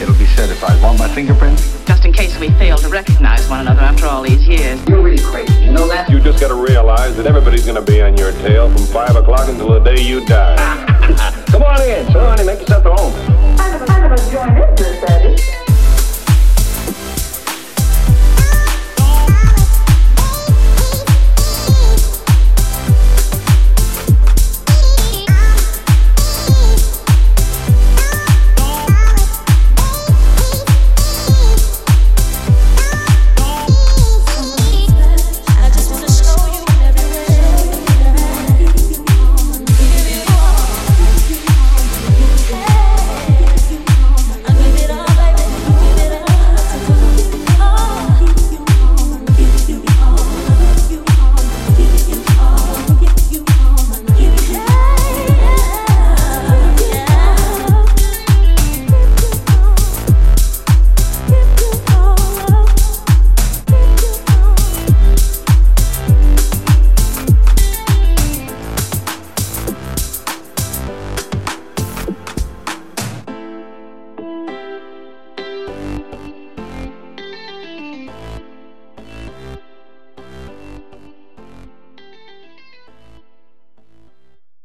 It'll be said if I Want my fingerprints. Just in case we fail to recognize one another after all these years. You're really crazy. You know that? You just got to realize that everybody's going to be on your tail from 5 o'clock until the day you die. Come on in. Come on. Make yourself at home. I never joined this, Daddy.